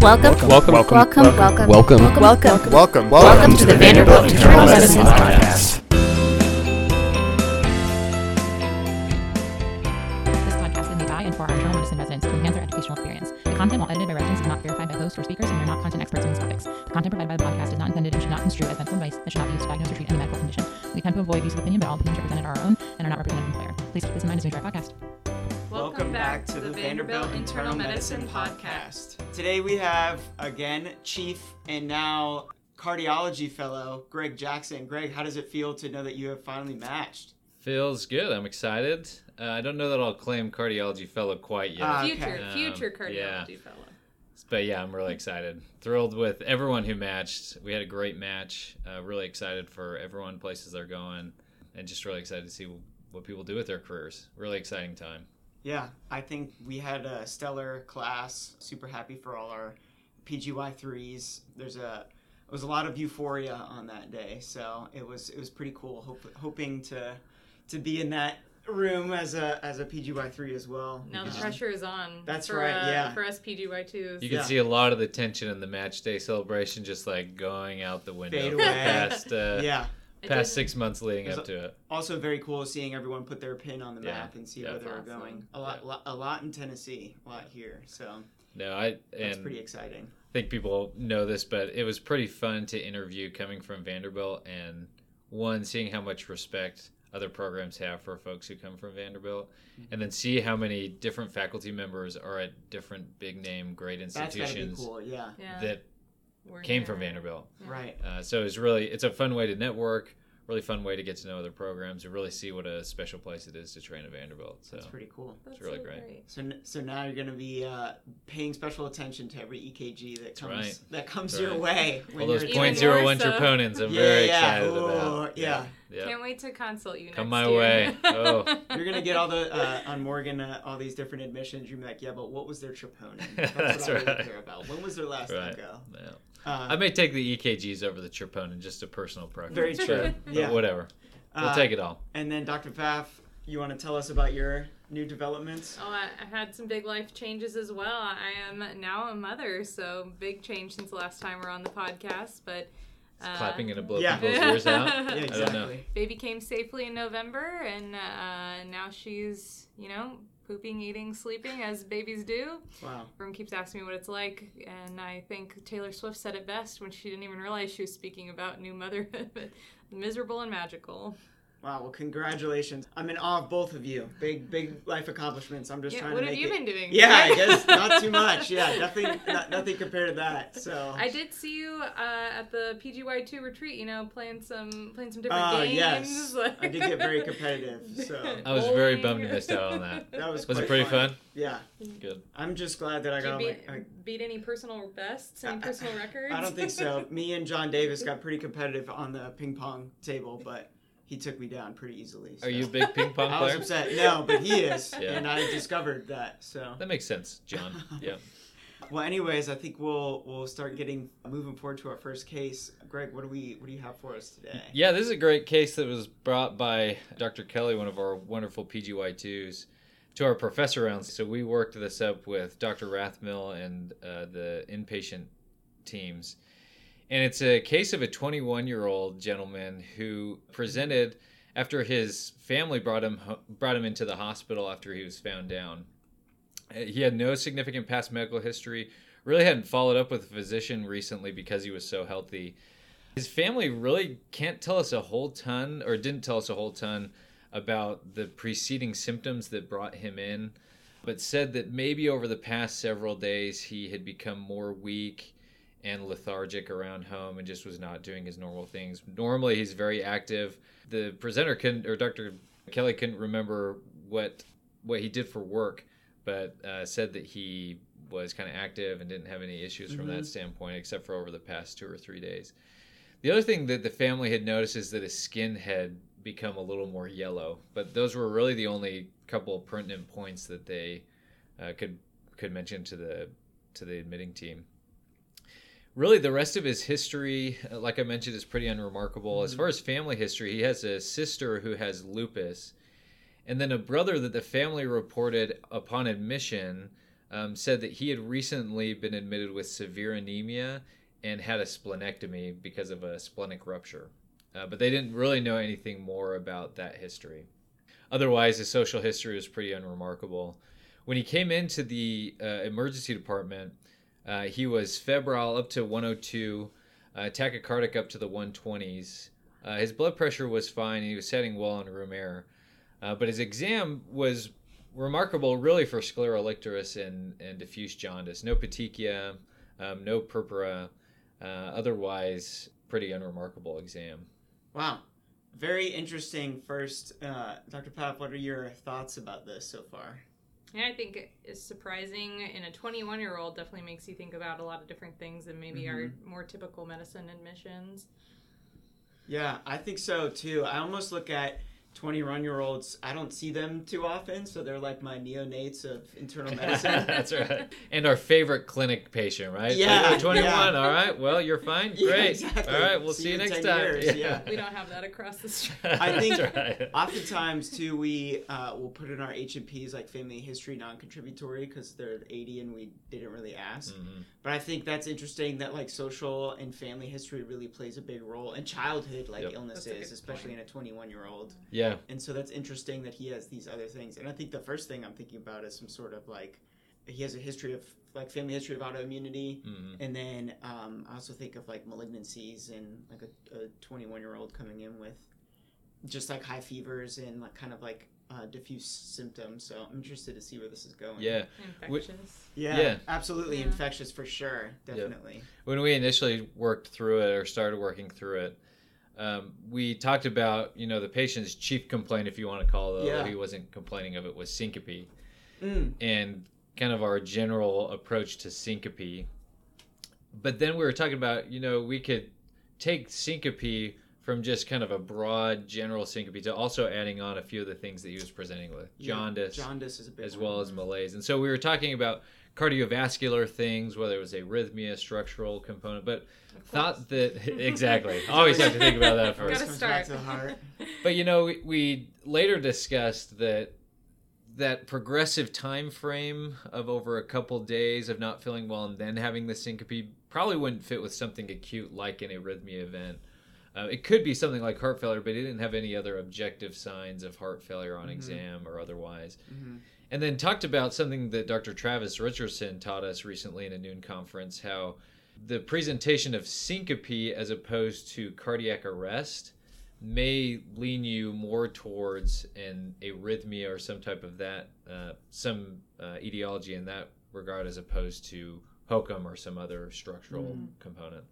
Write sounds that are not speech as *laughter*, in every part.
Welcome. Welcome. Welcome. Welcome. Welcome. Welcome. Welcome. Welcome. Welcome to the Vanderbilt Internal Medicine Podcast. This podcast is made by and for our internal medicine residents to enhance their educational experience. The content, while edited by residents, is not verified by hosts or speakers, and we are not content experts on these topics. The content provided by the podcast is not intended and should not construe as medical advice and should not be used to diagnose or treat any medical condition. We tend to avoid use of opinion, but all opinions represented are our own and are not representative of the employer. Please keep this in mind as we try our podcast. Welcome back to the Vanderbilt Internal Medicine Podcast. Today we have again Chief and now cardiology fellow Greg Jackson. Greg, how does it feel to know that you have finally matched? Feels good. I'm excited. Uh, I don't know that I'll claim cardiology fellow quite yet. Ah, Future, Um, future yeah. cardiology fellow. But yeah, I'm really excited. Thrilled with everyone who matched. We had a great match. Uh, really excited for everyone, places they're going, and just really excited to see what people do with their careers. Really exciting time. Yeah, I think we had a stellar class. Super happy for all our PGY threes. There's a it was a lot of euphoria on that day, so it was it was pretty cool. Hope, hoping to to be in that room as a as a PGY three as well. Now the Um, pressure is on. That's for, right, Uh, yeah. For us PGY2s. You can Yeah. see a lot of the tension in the match day celebration just like going out the window Fade away. past, uh, *laughs* Yeah. It past six months leading up to it. also very cool seeing everyone put their pin on the Yeah, map and see yeah. where they're That's awesome. going. A lot, lo- a lot in Tennessee, a lot here. So No, I that's pretty exciting. I think people know this, but it was pretty fun to interview coming from Vanderbilt and one seeing how much respect other programs have for folks who come from Vanderbilt, and then see how many different faculty members are at different big name great That's gotta be institutions cool. Yeah. Yeah. that we're came here. from Vanderbilt. Yeah. Right. Uh, so it's really it's a fun way to network, really fun way to get to know other programs, and really see what a special place it is to train at Vanderbilt. So That's pretty cool. That's really so great. So, so now you're gonna be uh, paying special attention to every EKG that comes right. that comes That's your right. way. all when those you're- Even point zero one so. troponins, I'm Yeah, very yeah, excited ooh, about. yeah. yeah. Can't wait to consult you Come next my year. way. Oh. *laughs* You're gonna get all the uh, on Morgan uh, all these different admissions. You're gonna be like, yeah, but what was their troponin? That's, *laughs* That's what I really right. care about. When was their last Right. echo? Yeah. Uh, I may take the EKGs over the troponin, just a personal preference. Very true. But, Yeah. but whatever. We'll uh, take it all. And then Dr. Pfaff, you want to tell us about your new developments? Oh, I, I had some big life changes as well. I am now a mother, so big change since the last time we're on the podcast. But uh, Clapping gonna blow yeah. people's ears out. Yeah, *laughs* I don't know. exactly. baby came safely in November, and uh, now she's you know pooping, eating, sleeping as babies do. Wow. Everyone keeps asking me what it's like, and I think Taylor Swift said it best when she didn't even realize she was speaking about new motherhood, *laughs* but miserable and magical. Wow. Well, congratulations. I'm in awe of both of you. Big, big life accomplishments. I'm just Yeah, trying what to have make you it. been doing? Yeah, I *laughs* guess not too much. Yeah, definitely not, nothing compared to that. So. I did see you uh, at the PGY two retreat. You know, playing some playing some different Oh games. yes, *laughs* I did get very competitive. So *laughs* I was very bummed you missed out on that. that was. Was it pretty fun? Yeah, Good. I'm just glad that I Did you got. beat, Like, like, beat any personal bests, any I- personal records? I don't think so. Me and John Davis got pretty competitive on the ping pong table, but he took me down pretty easily. so. Are you a big ping pong player? *laughs* I was upset. No, but he is, *laughs* Yeah. and I discovered that. So. That makes sense, John. *laughs* Yeah. Well, anyways, I think we'll we'll start getting moving forward to our first case. Greg, what do we what do you have for us today? Yeah, this is a great case that was brought by Dr. Kelly, one of our wonderful PGY2s, to our professor rounds. So we worked this up with Dr. Rathmill and uh, the inpatient teams. And it's a case of a 21 year old gentleman who presented after his family brought him brought him into the hospital after he was found down. Uh, He had no significant past medical history. Really hadn't followed up with a physician recently because he was so healthy. His family really can't tell us a whole ton, or didn't tell us a whole ton, about the preceding symptoms that brought him in, but said that maybe over the past several days he had become more weak and lethargic around home and just was not doing his normal things. Normally he's very active. The presenter couldn't, or Dr. Kelly couldn't remember what what he did for work, but uh, said that he was kind of active and didn't have any issues from that standpoint, except for over the past two or three days. The other thing that the family had noticed is that his skin had become a little more yellow, but those were really the only couple of pertinent points that they uh, could could mention to the to the admitting team. Really, the rest of his history, uh, like I mentioned, is pretty unremarkable. As far as family history, he has a sister who has lupus, and then a brother that the family reported upon admission um, said that he had recently been admitted with severe anemia and had a splenectomy because of a splenic rupture. Uh, but they didn't really know anything more about that history. Otherwise, his social history was pretty unremarkable. When he came into the uh, emergency department, uh, he was febrile up to 102, uh, tachycardic up to the 120s. Uh, his blood pressure was fine, he was setting well on room air. Uh, but his exam was remarkable, really, for scleral icterus and, and diffuse jaundice. No petechia, um, no purpura. Uh, otherwise, pretty unremarkable exam. Wow. Very interesting. First, uh, Dr. Papp, what are your thoughts about this so far? Yeah, I think it's surprising in a 21 year old definitely makes you think about a lot of different things than maybe our Mm-hmm. more typical medicine admissions. Yeah, I think so too. I almost look at 21 year olds, I don't see them too often, so they're like my neonates of internal *laughs* medicine. *laughs* That's right. And our favorite clinic patient, right? Yeah, You're 21. yeah. All right. Well, you're fine. *laughs* Yeah, Great. exactly. All right. We'll See see, you you in next 10 time. years, yeah. We don't have that across the street. I think- That's right. Oftentimes, too, we uh, will put in our H&Ps like family history non-contributory because they're 80 and we didn't really ask. Mhm. But I think that's interesting that like social and family history really plays a big role and childhood like Yep. Illnesses, especially point. in a 21 year old. Yeah. And so that's interesting that he has these other things. And I think the first thing I'm thinking about is some sort of like he has a history of like family history of autoimmunity. Mhm. And then um, I also think of like malignancies and like a 21 year old coming in with just like high fevers and like kind of like uh, diffuse symptoms. So I'm interested to see where this is going. Yeah. Infectious. Yeah. Yeah. Absolutely Yeah. infectious for sure. Definitely. When we initially worked through it or started working through it, um, we talked about, you know, the patient's chief complaint, if you want to call it, Yeah. he wasn't complaining of it, was syncope. Mm. and kind of our general approach to syncope. But then we were talking about, you know, we could take syncope from just kind of a broad general syncope to also adding on a few of the things that he was presenting with Yeah, jaundice, Jaundice is a big as one. well as malaise. And so we were talking about cardiovascular things, whether it was arrhythmia, structural component, but thought that *laughs* exactly. Always have to think about that *laughs* first. Gotta start. to the heart. *laughs* But you know, we, we later discussed that that progressive time frame of over a couple days of not feeling well and then having the syncope probably wouldn't fit with something acute like an arrhythmia event. Uh, it could be something like heart failure, but he didn't have any other objective signs of heart failure on Mhm. exam or otherwise. hmm And then talked about something that Dr. Travis Richardson taught us recently in a noon conference how the presentation of syncope as opposed to cardiac arrest may lean you more towards an arrhythmia or some type of that, uh, some uh, etiology in that regard as opposed to HOCM or some other structural Mm. component.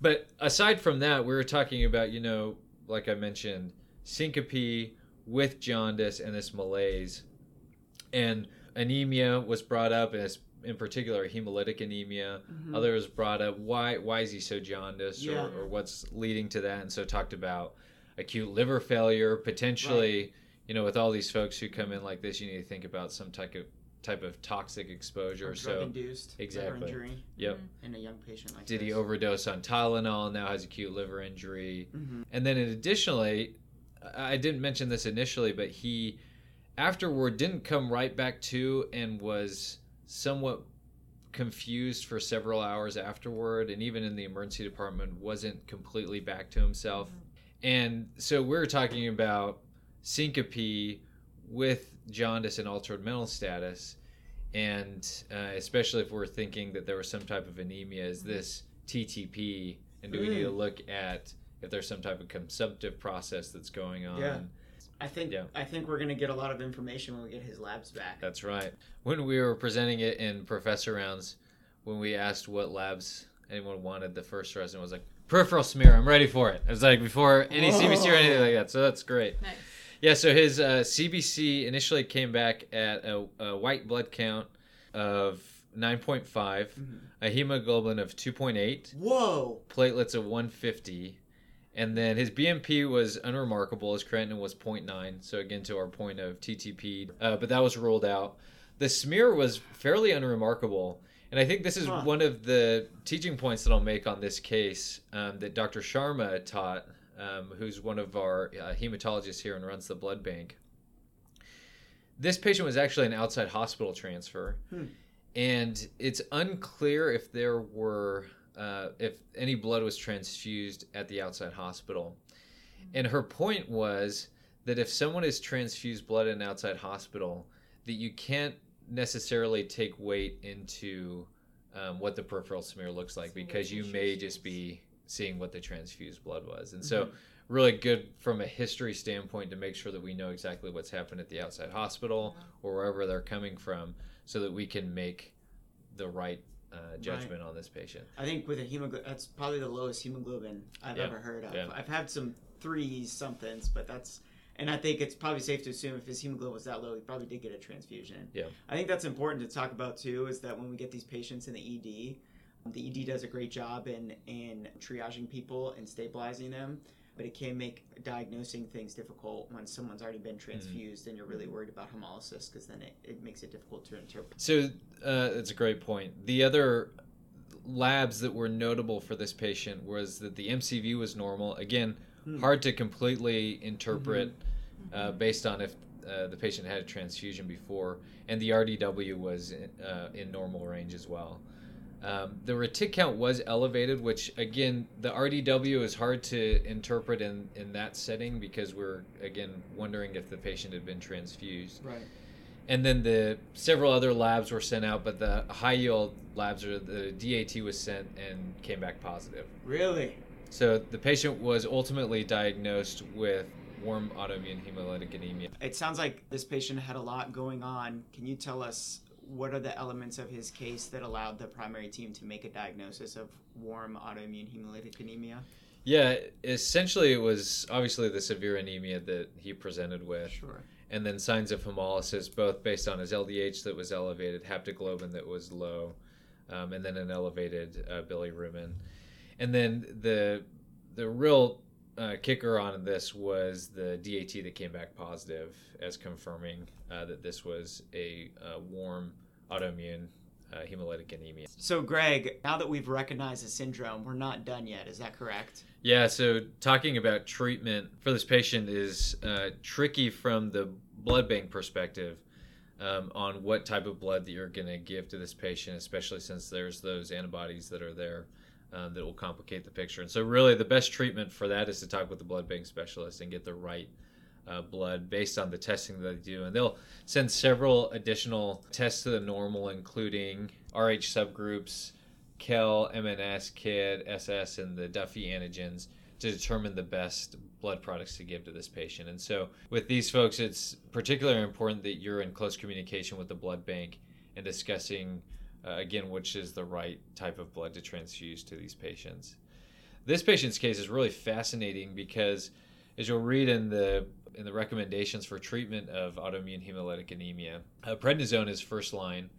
But aside from that, we were talking about, you know, like I mentioned, syncope with jaundice and this malaise. And anemia was brought up, as in particular hemolytic anemia. Mhm. Others brought up why why is he so jaundiced Yeah. or, or what's leading to that, and so talked about acute liver failure potentially. You know, with all these folks who come in like this, you need to think about some type of type of toxic exposure. Or so drug-induced liver Exactly. injury Yep. in a young patient like Did this. he overdose on Tylenol? Now has acute liver injury. hmm And then additionally, I I didn't mention this initially, but he afterward didn't come right back to and was somewhat confused for several hours afterward and even in the emergency department wasn't completely back to himself. Mm-hmm. And so we we're talking about syncope with jaundice and altered mental status. And uh, especially if we're thinking that there was some type of anemia is mm-hmm. this ttp and do we need to mm. look at if there's some type of consumptive process that's going on? Yeah. I think Yeah. I think we're gonna get a lot of information when we get his labs back. that's right when we were presenting it in professor rounds when we asked what labs anyone wanted the first resident was like peripheral smear i'm ready for it it was like before any cbc or anything like that so that's great Nice. Yeah, so his uh, CBC initially came back at a, a white blood count of 9.5, Mhm. a hemoglobin of 2.8, Whoa! platelets of 150, and then his BMP was unremarkable. His creatinine was 0.9, so again to our point of TTP, uh, but that was ruled out. The smear was fairly unremarkable. And I think this is Huh. one of the teaching points that I'll make on this case um, that Dr. Sharma taught, um, who's one of our uh, hematologists here and runs the blood bank. This patient was actually an outside hospital transfer. Hmm. and it's unclear if there were uh, if any blood was transfused at the outside hospital. And her point was that if someone is transfused blood in an outside hospital, that you can't necessarily take weight into um, what the peripheral smear looks like because you may just be seeing what the transfused blood was. And so, really good from a history standpoint to make sure that we know exactly what's happened at the outside hospital or wherever they're coming from so that we can make the right uh, judgment on this patient. I think with a hemoglobin, that's probably the lowest hemoglobin I've Yeah, ever heard of. yeah. I've had some threes somethings, but that's, and I think it's probably safe to assume if his hemoglobin was that low, he probably did get a transfusion. Yeah. I think that's important to talk about too. Is that when we get these patients in the ED, the ED does a great job in in triaging people and stabilizing them. But it can make diagnosing things difficult when someone's already been transfused and you're really worried about hemolysis because then it, it makes it difficult to interpret. So uh, that's a great point. The other labs that were notable for this patient was that the MCV was normal. Again, Hmm. hard to completely interpret uh, based on if uh, the patient had a transfusion before, and the RDW was uh, in normal range as well. Um, the retic count was elevated, which again, the RDW is hard to interpret in, in that setting because we're again wondering if the patient had been transfused. Right. And then the several other labs were sent out, but the high yield labs or the DAT was sent and came back positive. Really? So the patient was ultimately diagnosed with warm autoimmune hemolytic anemia. It sounds like this patient had a lot going on. Can you tell us what are the elements of his case that allowed the primary team to make a diagnosis of warm autoimmune hemolytic anemia? Yeah, essentially it was obviously the severe anemia that he presented with, Sure. and then signs of hemolysis, both based on his LDH that was elevated, haptoglobin that was low, um, and then an elevated uh, bilirubin. And then the the real uh, kicker on this was the DAT that came back positive as confirming uh, that this was a uh, warm autoimmune uh, hemolytic anemia. So, Greg, now that we've recognized the syndrome, we're not done yet. Is that correct? Yeah, so talking about treatment for this patient is uh, tricky from the blood bank perspective um, on what type of blood that you're going to give to this patient, especially since there's those antibodies that are there um, that will complicate the picture. And so, really, the best treatment for that is to talk with the blood bank specialist and get the right uh, blood based on the testing that they do. And they'll send several additional tests to the normal, including RH subgroups, Kell, MNS, Kidd, SS, and the Duffy antigens to determine the best blood products to give to this patient. And so, with these folks, it's particularly important that you're in close communication with the blood bank and discussing, uh, again, which is the right type of blood to transfuse to these patients. This patient's case is really fascinating because, as you'll read in the in the recommendations for treatment of autoimmune hemolytic anemia, uh, prednisone is first line,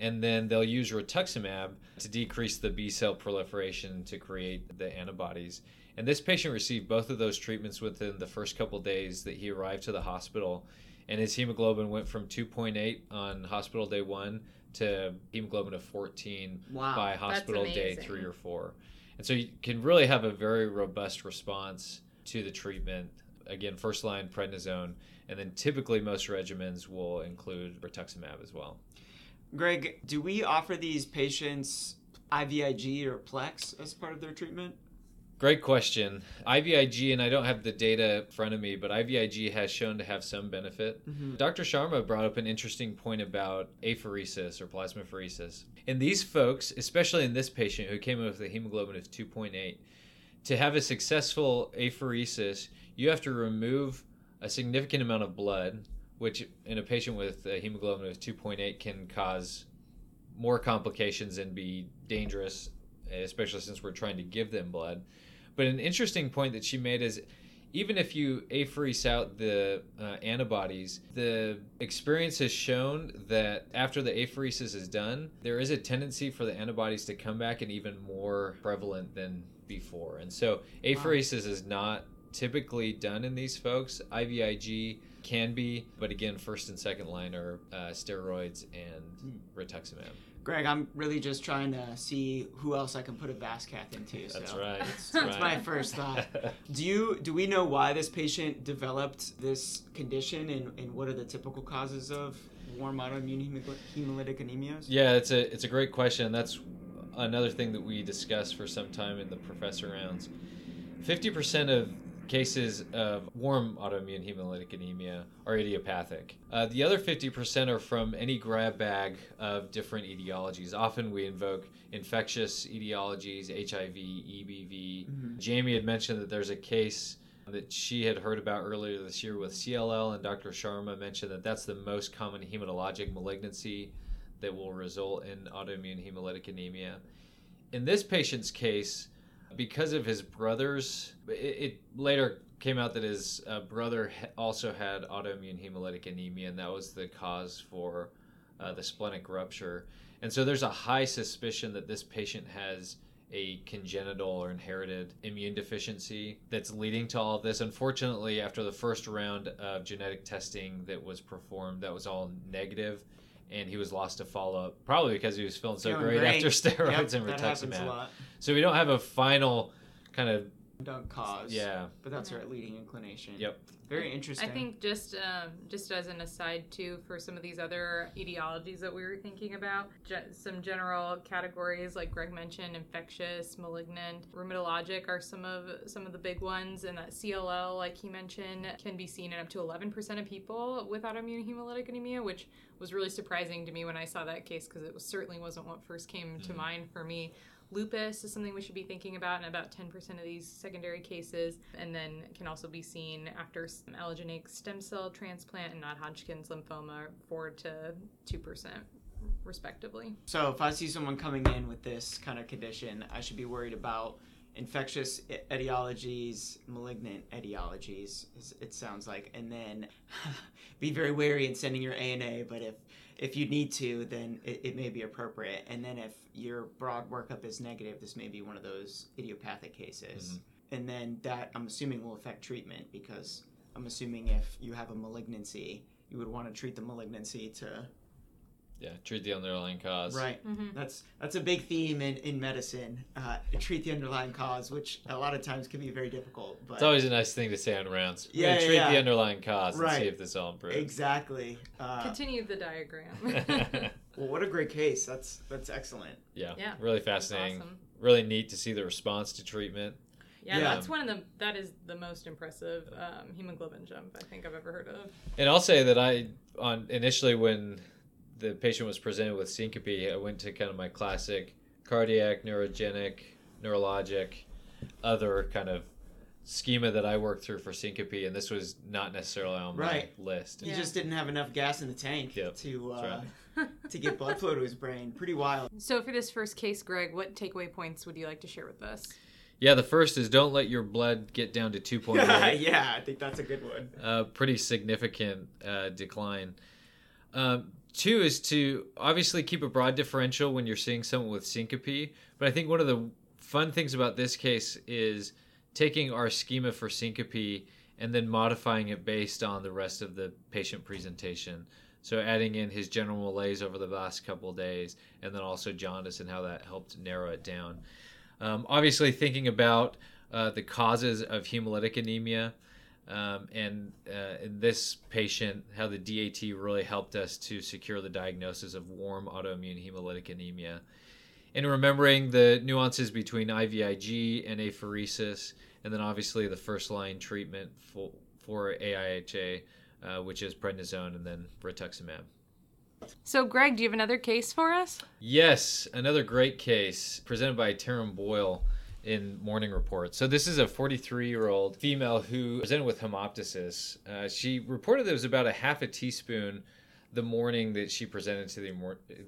and then they'll use rituximab to decrease the B cell proliferation to create the antibodies. And this patient received both of those treatments within the first couple days that he arrived to the hospital, and his hemoglobin went from 2.8 on hospital day one to hemoglobin of 14 Wow. by hospital day three or four. And so you can really have a very robust response to the treatment. Again, first line prednisone, and then typically most regimens will include rituximab as well. Greg, do we offer these patients IVIG or Plex as part of their treatment? Great question. IVIG, and I don't have the data in front of me, but IVIG has shown to have some benefit. Mhm. Dr. Sharma brought up an interesting point about apheresis or plasmapheresis. In these folks, especially in this patient who came in with a hemoglobin of 2.8, to have a successful apheresis, you have to remove a significant amount of blood, which in a patient with a hemoglobin of 2.8 can cause more complications and be dangerous, especially since we're trying to give them blood. But an interesting point that she made is even if you apherese out the uh, antibodies, the experience has shown that after the apheresis is done, there is a tendency for the antibodies to come back and even more prevalent than before. And so apheresis is not typically done in these folks. IVIG can be, but again, first and second line are uh, steroids and rituximab. Greg, I'm really just trying to see who else I can put a Vascath into. So That's right. *laughs* That's, That's right. my first thought. *laughs* Do you do we know why this patient developed this condition and, and what are the typical causes of warm autoimmune hemolytic anemias? Yeah, it's a it's a great question. That's another thing that we discussed for some time in the professor rounds. Fifty percent of cases of warm autoimmune hemolytic anemia are idiopathic. Uh, the other 50% are from any grab bag of different etiologies. Often we invoke infectious etiologies, HIV, EBV. Mhm. Jamie had mentioned that there's a case that she had heard about earlier this year with CLL, and Dr. Sharma mentioned that that's the most common hematologic malignancy that will result in autoimmune hemolytic anemia. In this patient's case, because of his brother's, it, it later came out that his uh, brother also had autoimmune hemolytic anemia, and that was the cause for uh, the splenic rupture. And so there's a high suspicion that this patient has a congenital or inherited immune deficiency that's leading to all of this. Unfortunately, after the first round of genetic testing that was performed, that was all negative, and he was lost to follow up, probably because he was feeling so Feeling great, great. after *laughs* steroids Yep, and rituximab. So we don't have a final kind of Don't cause. yeah. But that's our leading inclination. Yep. Very interesting. I think just um, just as an aside too, for some of these other etiologies that we were thinking about, ge- some general categories like Greg mentioned, infectious, malignant, rheumatologic are some of some of the big ones, and that CLL, like he mentioned, can be seen in up to 11% of people with autoimmune hemolytic anemia, which was really surprising to me when I saw that case because it was, certainly wasn't what first came to mind for me. Lupus is something we should be thinking about in about 10% of these secondary cases, and then can also be seen after allogeneic stem cell transplant and non Hodgkin's lymphoma, 4 to 2%, respectively. So if I see someone coming in with this kind of condition, I should be worried about infectious etiologies, malignant etiologies, it sounds like, and then *laughs* be very wary in sending your ANA. But if if you need to, then it, it may be appropriate. And then if your broad workup is negative, this may be one of those idiopathic cases. Mm-hmm. And then that I'm assuming will affect treatment because I'm assuming if you have a malignancy, you would want to treat the malignancy to Yeah, treat the underlying cause. Right. Mm-hmm. That's that's a big theme in, in medicine. Uh, treat the underlying cause, which a lot of times can be very difficult. But It's always a nice thing to say on rounds. We're Yeah, gonna yeah, treat the underlying cause and see if this all improves. exactly. Uh, Continue the diagram. *laughs* *laughs* well, what a great case. That's that's excellent. yeah, Yeah, really fascinating. awesome. Really neat to see the response to treatment. Yeah, Yeah. that's one of the that is the most impressive um, hemoglobin jump I think I've ever heard of. And I'll say that I, on initially when the patient was presented with syncope, I went to kind of my classic cardiac, neurogenic, neurologic, other kind of schema that I worked through for syncope, and this was not necessarily on Right. my list. He Yeah. just didn't have enough gas in the tank Yep, to uh, that's *laughs* to get blood flow to his brain. Pretty wild. So for this first case, Greg, what takeaway points would you like to share with us? Yeah, the first is don't let your blood get down to 2.8. *laughs* yeah, I think that's a good one. a pretty significant uh, decline. Um, two is to obviously keep a broad differential when you're seeing someone with syncope. But I think one of the fun things about this case is taking our schema for syncope and then modifying it based on the rest of the patient presentation. So adding in his general malaise over the last couple days, and then also jaundice and how that helped narrow it down. Um, obviously, thinking about uh, the causes of hemolytic anemia, um, and uh, in this patient, how the DAT really helped us to secure the diagnosis of warm autoimmune hemolytic anemia. And remembering the nuances between IVIG and apheresis, and then obviously the first line treatment for, for AIHA, uh, which is prednisone and then rituximab. So, Greg, do you have another case for us? Yes, another great case presented by Taryn Boyle in Morning Report. So this is a 43-year-old female who presented with hemoptysis. Uh, she reported there was about a half a teaspoon the morning that she presented to the,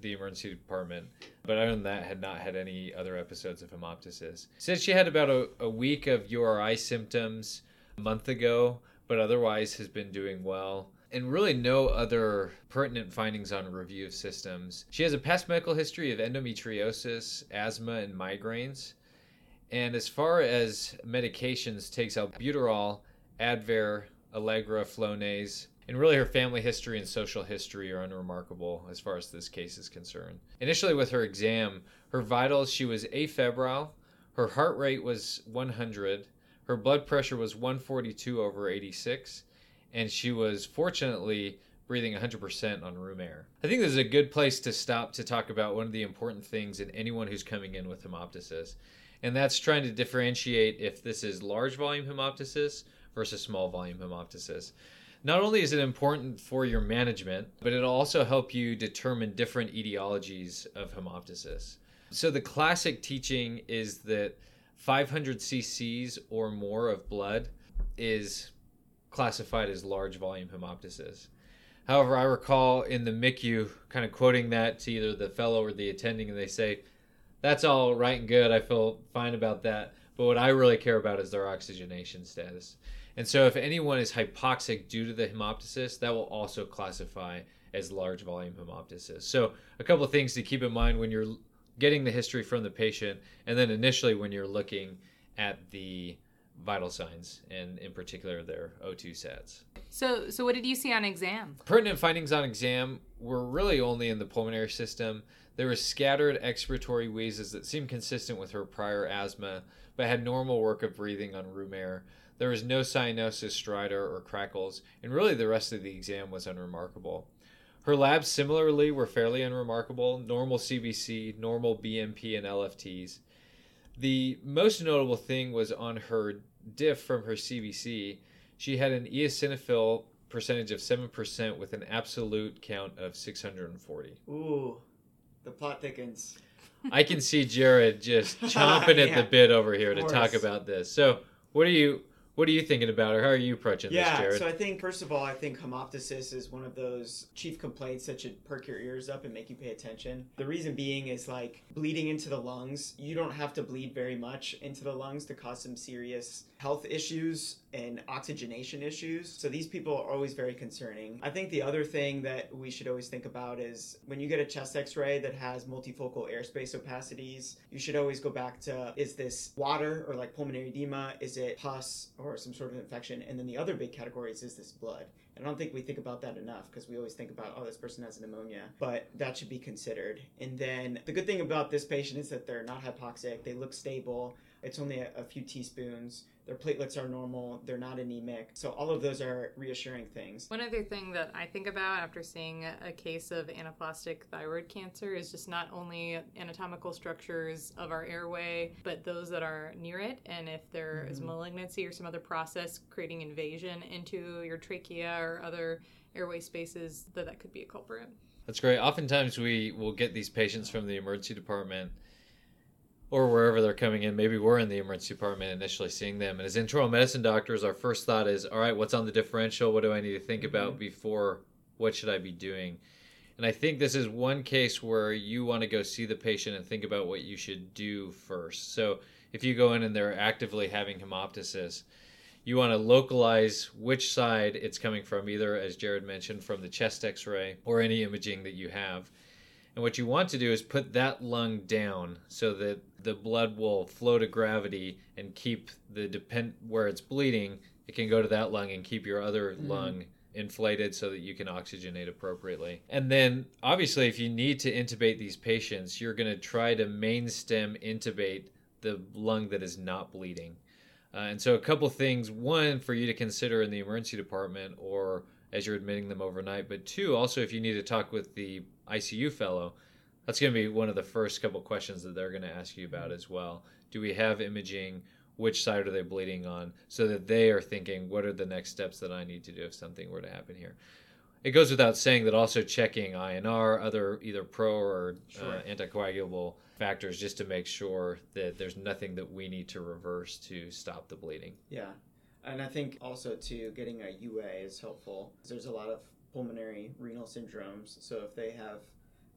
the emergency department, but other than that, had not had any other episodes of hemoptysis. Said she had about a, a week of URI symptoms a month ago, but otherwise has been doing well and really no other pertinent findings on review of systems. She has a past medical history of endometriosis, asthma, and migraines. And as far as medications, takes albuterol, Advair, Allegra, Flonase, and really her family history and social history are unremarkable as far as this case is concerned. Initially, with her exam, her vitals, she was afebrile, her heart rate was 100, her blood pressure was 142 over 86, and she was fortunately breathing 100% on room air. I think this is a good place to stop to talk about one of the important things in anyone who's coming in with hemoptysis, and that's trying to differentiate if this is large volume hemoptysis versus small volume hemoptysis. Not only is it important for your management, but it'll also help you determine different etiologies of hemoptysis. So the classic teaching is that 500 cc's or more of blood is classified as large volume hemoptysis. However, I recall in the MICU kind of quoting that to either the fellow or the attending, and they say, That's all right and good. I feel fine about that. But what I really care about is their oxygenation status. And so, if anyone is hypoxic due to the hemoptysis, that will also classify as large volume hemoptysis. So, a couple of things to keep in mind when you're getting the history from the patient, and then initially when you're looking at the vital signs and in particular their O2 sats. So, so what did you see on exam? Pertinent findings on exam were really only in the pulmonary system. There were scattered expiratory wheezes that seemed consistent with her prior asthma, but had normal work of breathing on room air. There was no cyanosis, stridor, or crackles, and really the rest of the exam was unremarkable. Her labs similarly were fairly unremarkable normal CBC, normal BMP, and LFTs. The most notable thing was on her diff from her CBC. She had an eosinophil percentage of 7% with an absolute count of 640. Ooh, the plot thickens. I can see Jared just *laughs* chomping at the bit over here to talk about this. So, what are you what are you thinking about her? How are you approaching this, Yeah, Jared? so I think first of all, I think hemoptysis is one of those chief complaints that should perk your ears up and make you pay attention. The reason being is like bleeding into the lungs. You don't have to bleed very much into the lungs to cause some serious health issues and oxygenation issues. So these people are always very concerning. I think the other thing that we should always think about is when you get a chest x-ray that has multifocal airspace opacities, you should always go back to is this water or like pulmonary edema, is it pus or some sort of infection? And then the other big category is is this blood? And I don't think we think about that enough because we always think about, oh, this person has pneumonia, but that should be considered. And then the good thing about this patient is that they're not hypoxic, they look stable, it's only a, a few teaspoons, their platelets are normal, they're not anemic. So all of those are reassuring things. One other thing that I think about after seeing a a case of anaplastic thyroid cancer is just not only anatomical structures of our airway, but those that are near it. And if there is Mhm. malignancy or some other process creating invasion into your trachea or other airway spaces, that that could be a culprit. That's great. Oftentimes we will get these patients from the emergency department or wherever they're coming in. Maybe we're in the emergency department initially seeing them. And as internal medicine doctors, our first thought is, all right, what's on the differential? What do I need to think about mm-hmm. before what should I be doing? And I think this is one case where you want to go see the patient and think about what you should do first. So if you go in and they're actively having hemoptysis, you want to localize which side it's coming from, either, as Jared mentioned, from the chest x ray or any imaging that you have. And what you want to do is put that lung down so that the blood will flow to gravity and keep the depend where it's bleeding, it can go to that lung and keep your other Mhm. lung inflated so that you can oxygenate appropriately. And then obviously if you need to intubate these patients, you're going to try to main stem intubate the lung that is not bleeding. Uh, and so, a couple things. One, for you to consider in the emergency department or as you're admitting them overnight. But two, also, if you need to talk with the ICU fellow, that's going to be one of the first couple questions that they're going to ask you about as well. Do we have imaging? Which side are they bleeding on? So that they are thinking, what are the next steps that I need to do if something were to happen here? It goes without saying that also checking INR, other either pro or Sure. uh, anticoagulable factors, just to make sure that there's nothing that we need to reverse to stop the bleeding. Yeah. And I think also too getting a UA is helpful. There's a lot of pulmonary renal syndromes. So if they have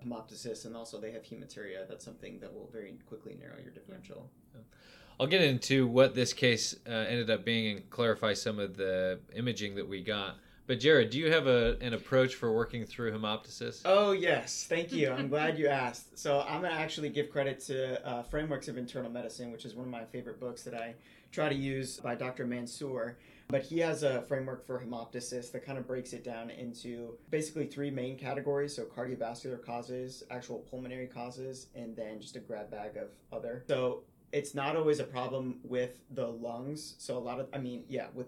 hemoptysis and also they have hematuria, that's something that will very quickly narrow your differential. I'll get into what this case uh, ended up being and clarify some of the imaging that we got. But Jared, do you have a, an approach for working through hemoptysis? Oh yes, thank you. I'm glad you asked. *laughs* So I'm gonna actually give credit to uh, Frameworks of Internal Medicine, which is one of my favorite books that I try to use by Dr. Mansoor. But he has a framework for hemoptysis that kind of breaks it down into basically three main categories: so cardiovascular causes, actual pulmonary causes, and then just a grab bag of other. So it's not always a problem with the lungs. So a lot of, I mean, yeah, with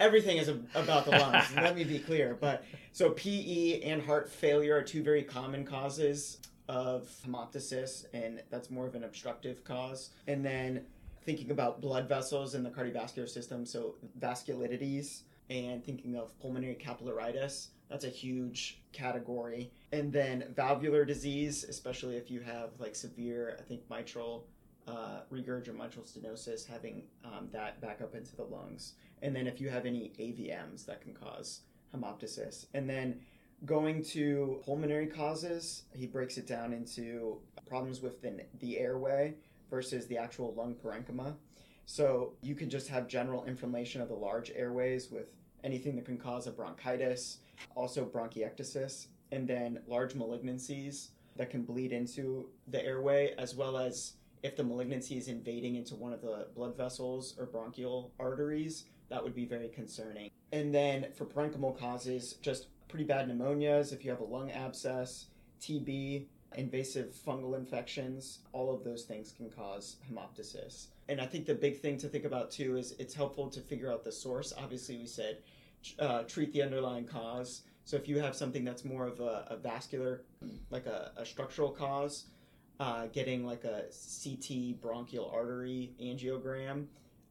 everything is about the lungs. *laughs* let me be clear. But so PE and heart failure are two very common causes of hemoptysis, and that's more of an obstructive cause. And then thinking about blood vessels in the cardiovascular system, so vasculitides, and thinking of pulmonary capillaritis, that's a huge category. And then valvular disease, especially if you have like severe, I think mitral uh, regurg or mitral stenosis, having um, that back up into the lungs. And then if you have any AVMs, that can cause hemoptysis. And then going to pulmonary causes, he breaks it down into problems within the airway versus the actual lung parenchyma. So you can just have general inflammation of the large airways with anything that can cause a bronchitis, also bronchiectasis, and then large malignancies that can bleed into the airway, as well as if the malignancy is invading into one of the blood vessels or bronchial arteries, that would be very concerning. And then for parenchymal causes, just pretty bad pneumonias, if you have a lung abscess, TB, invasive fungal infections, all of those things can cause hemoptysis. And I think the big thing to think about too is it's helpful to figure out the source. Obviously, we said uh, treat the underlying cause. So if you have something that's more of a, a vascular, like a, a structural cause, uh, getting like a CT bronchial artery angiogram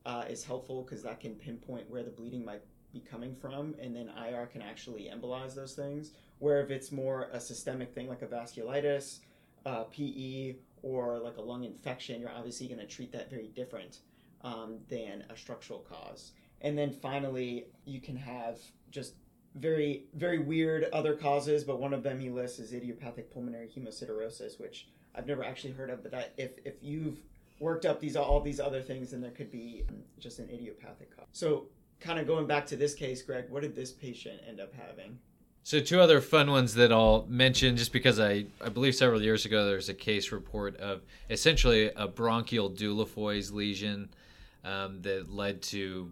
uh, is helpful because that can pinpoint where the bleeding might be coming from, and then IR can actually embolize those things. Where if it's more a systemic thing like a vasculitis, uh, PE, or like a lung infection, you're obviously going to treat that very different um, than a structural cause. And then finally, you can have just very, very weird other causes, but one of them he lists is idiopathic pulmonary hemosiderosis, which I've never actually heard of. But that if if you've worked up these all these other things, then there could be just an idiopathic cause. So, kind of going back to this case, Greg, what did this patient end up having? So two other fun ones that I'll mention, just because I, I believe several years ago there was a case report of essentially a bronchial Dieulafoy's lesion um, that led to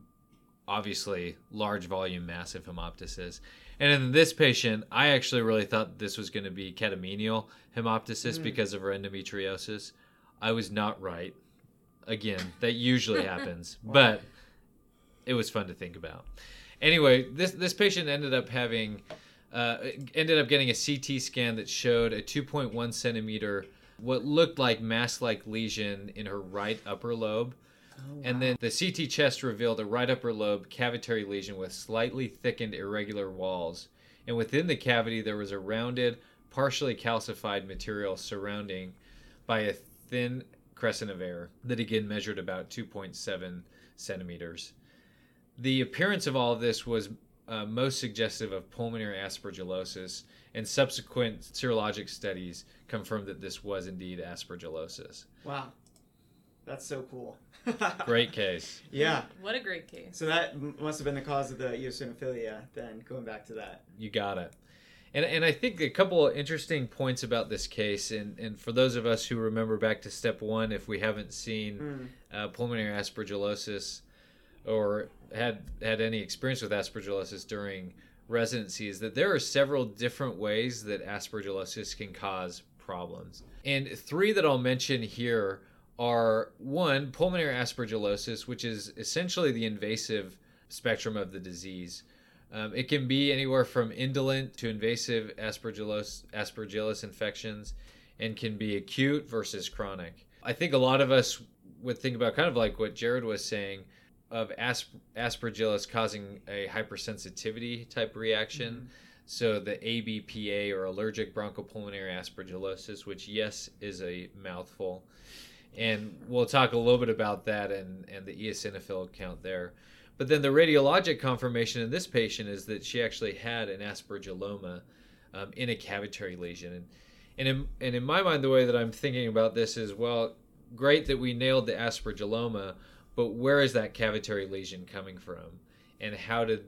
obviously large volume massive hemoptysis. And in this patient, I actually really thought this was going to be catamenial hemoptysis Mm. because of her endometriosis. I was not right. Again, that usually *laughs* happens, but it was fun to think about. Anyway, this this patient ended up having uh, ended up getting a CT scan that showed a 2.1 centimeter what looked like mass-like lesion in her right upper lobe. And then the CT chest revealed a right upper lobe cavitary lesion with slightly thickened irregular walls. And within the cavity, there was a rounded, partially calcified material surrounding by a thin crescent of air that again measured about 2.7 centimeters. The appearance of all of this was uh, most suggestive of pulmonary aspergillosis, and subsequent serologic studies confirmed that this was indeed aspergillosis. Wow, that's so cool. *laughs* Great case. Yeah. What a great case. So that m- must have been the cause of the eosinophilia. Then going back to that. You got it. And, and I think a couple of interesting points about this case, and, and for those of us who remember back to step one, if we haven't seen Mm. uh, pulmonary aspergillosis or had had any experience with aspergillosis during residency, is that there are several different ways that aspergillosis can cause problems. And three that I'll mention here are one, pulmonary aspergillosis, which is essentially the invasive spectrum of the disease. Um, it can be anywhere from indolent to invasive aspergillus, aspergillus infections and can be acute versus chronic. I think a lot of us would think about kind of like what Jared was saying of asp- aspergillus causing a hypersensitivity type reaction. So the ABPA or allergic bronchopulmonary aspergillosis, which yes is a mouthful, and we'll talk a little bit about that and and the eosinophil count there. But then the radiologic confirmation in this patient is that she actually had an aspergilloma um, in a cavitary lesion, and and in, and in my mind, the way that I'm thinking about this is well, great that we nailed the aspergilloma, but where is that cavitary lesion coming from, and how did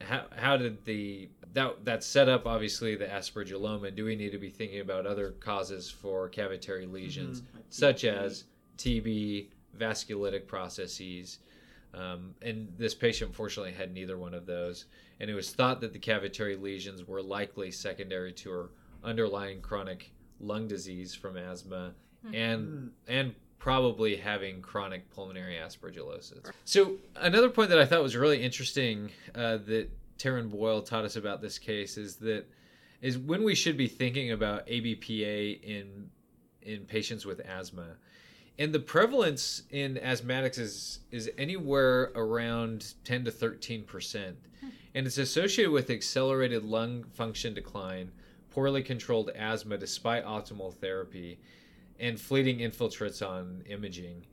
how, how did the that that set up obviously the aspergilloma? Do we need to be thinking about other causes for cavitary lesions, Mhm, such as TB, vasculitic processes? Um, and this patient fortunately had neither one of those, and it was thought that the cavitary lesions were likely secondary to her underlying chronic lung disease from asthma and and probably having chronic pulmonary aspergillosis. So another point that I thought was really interesting uh, that Taryn Boyle taught us about this case is that is when we should be thinking about ABPA in in patients with asthma. And the prevalence in asthmatics is is anywhere around 10 to 13 percent, and it's associated with accelerated lung function decline, poorly controlled asthma despite optimal therapy, and fleeting infiltrates on imaging.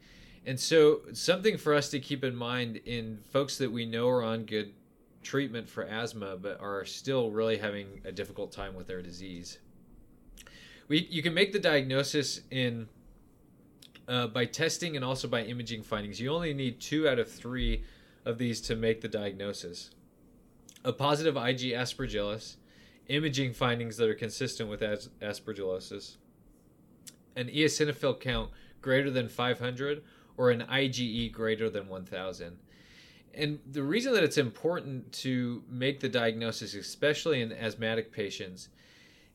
And so, something for us to keep in mind in folks that we know are on good treatment for asthma but are still really having a difficult time with their disease. We, you can make the diagnosis in uh, by testing and also by imaging findings. You only need two out of three of these to make the diagnosis. A positive IG aspergillus, imaging findings that are consistent with as- aspergillosis, an eosinophil count greater than 500, or an IgE greater than 1000 and the reason that it's important to make the diagnosis, especially in asthmatic patients,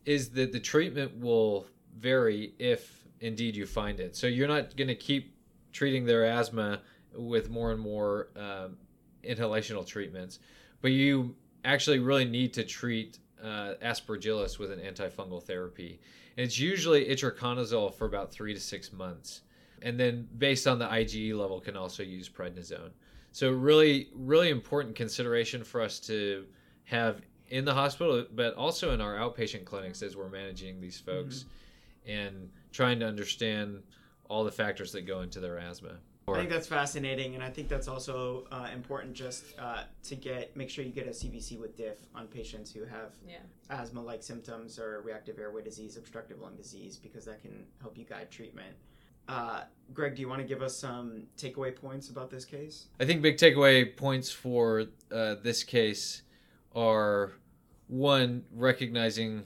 is that the treatment will vary if indeed you find it. So you're not going to keep treating their asthma with more and more um, inhalational treatments, but you actually really need to treat uh, aspergillus with an antifungal therapy. And it's usually itraconazole for about three to six months. And then, based on the IgE level, can also use prednisone. So really, really important consideration for us to have in the hospital, but also in our outpatient clinics as we're managing these folks mm-hmm. and trying to understand all the factors that go into their asthma. I think that's fascinating, and I think that's also uh, important just uh, to get make sure you get a CBC with diff on patients who have yeah. asthma-like symptoms or reactive airway disease, obstructive lung disease, because that can help you guide treatment. Uh, Greg, do you want to give us some takeaway points about this case? I think big takeaway points for uh, this case are one, recognizing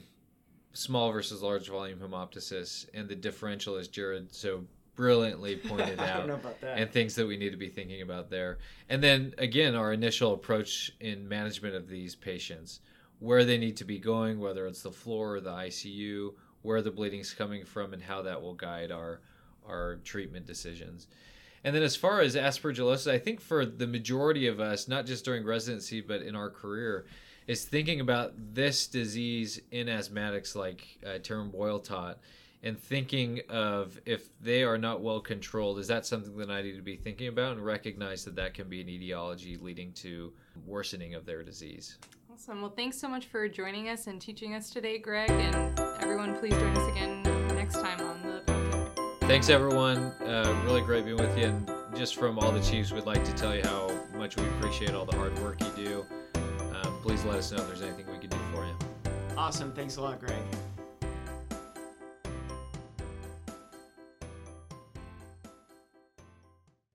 small versus large volume hemoptysis and the differential, as Jared so brilliantly *laughs* pointed out, and things that we need to be thinking about there. And then again, our initial approach in management of these patients, where they need to be going, whether it's the floor or the ICU, where the bleeding's coming from, and how that will guide our our treatment decisions. And then as far as aspergillosis, I think for the majority of us, not just during residency but in our career, is thinking about this disease in asthmatics like uh, Taryn Boyle taught and thinking of if they are not well controlled, is that something that I need to be thinking about and recognize that that can be an etiology leading to worsening of their disease. Awesome. Well, thanks so much for joining us and teaching us today, Greg. And everyone, please join us again next time on the thanks everyone. Uh, really great being with you. And just from all the Chiefs, we'd like to tell you how much we appreciate all the hard work you do. Um, please let us know if there's anything we can do for you. Awesome. Thanks a lot, Greg.